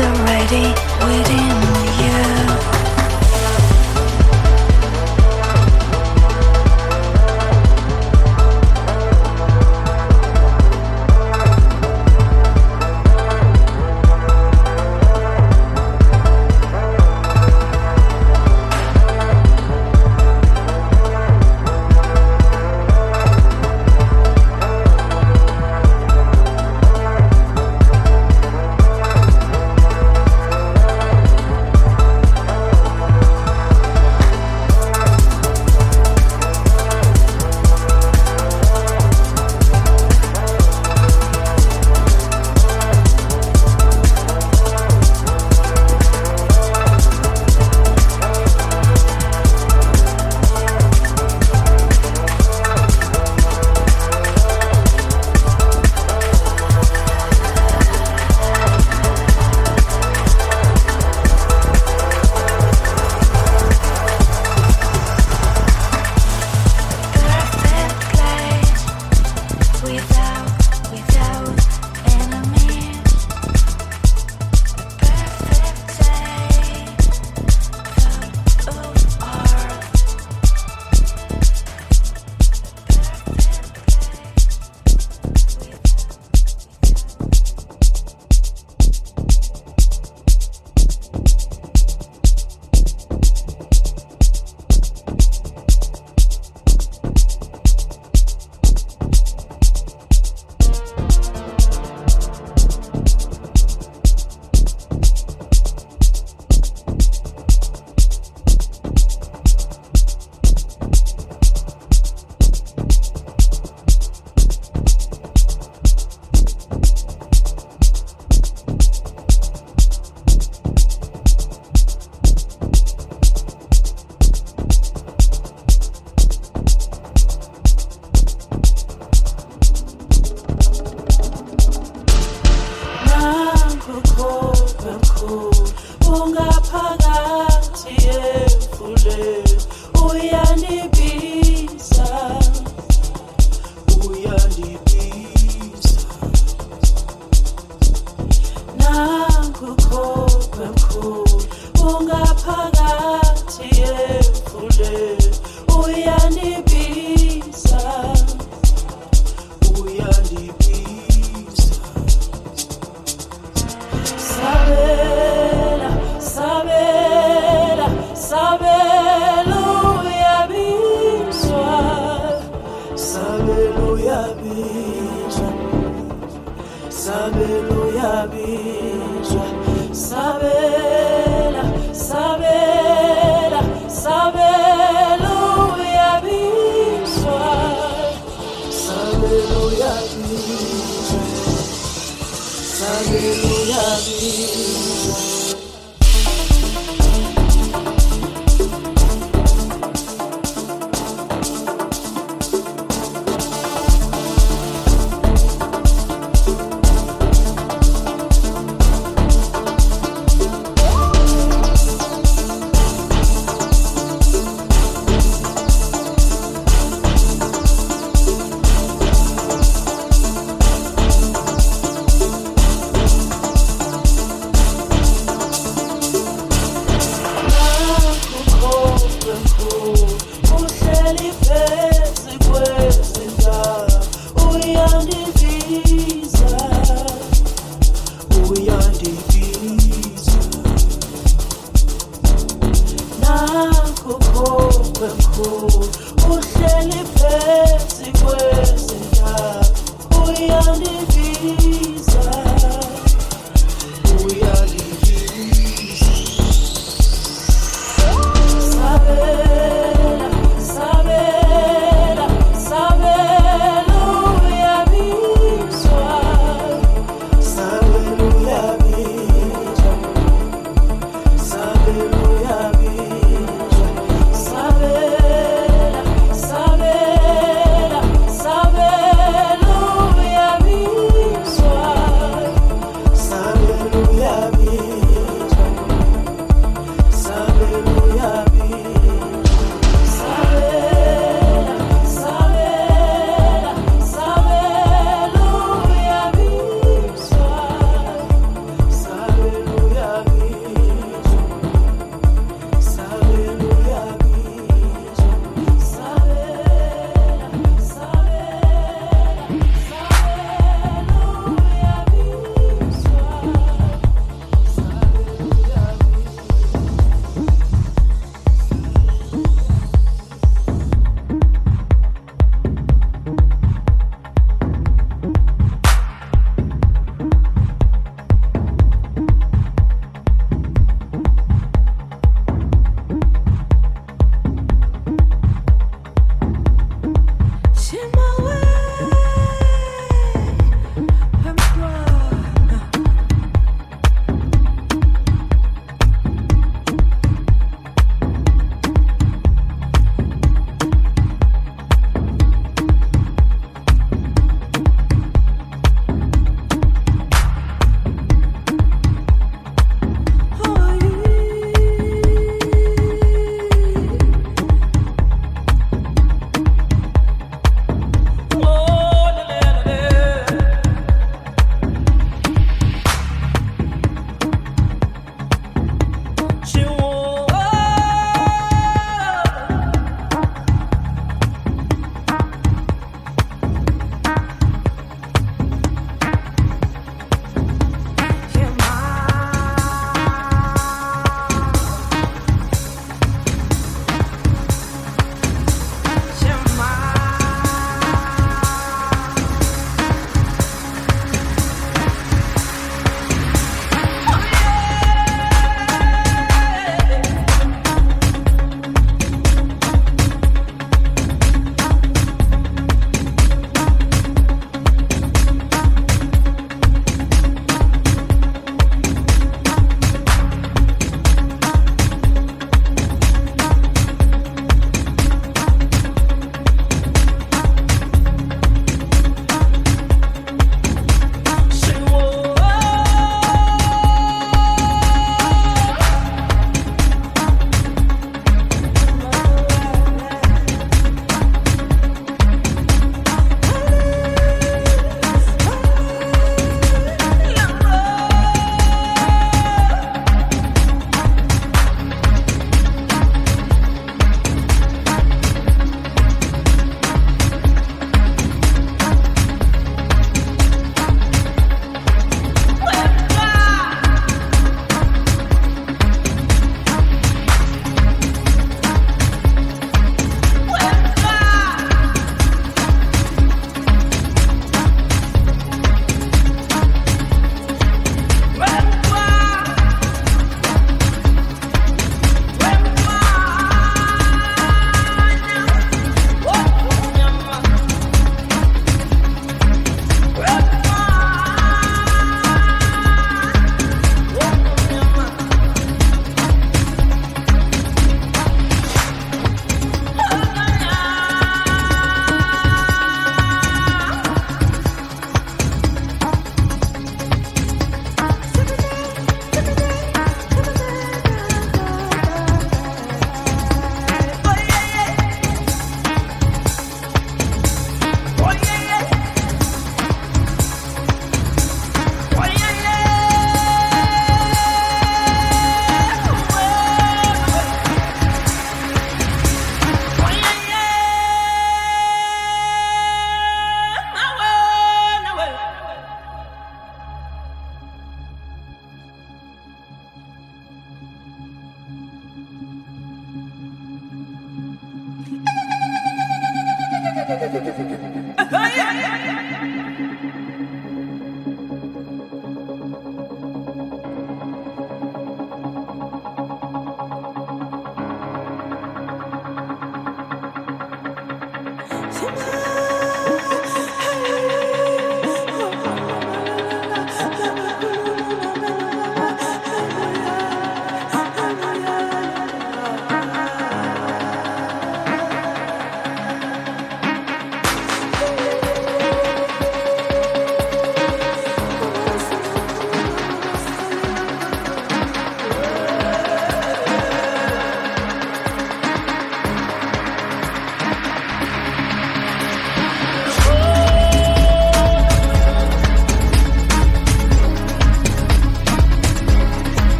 already within.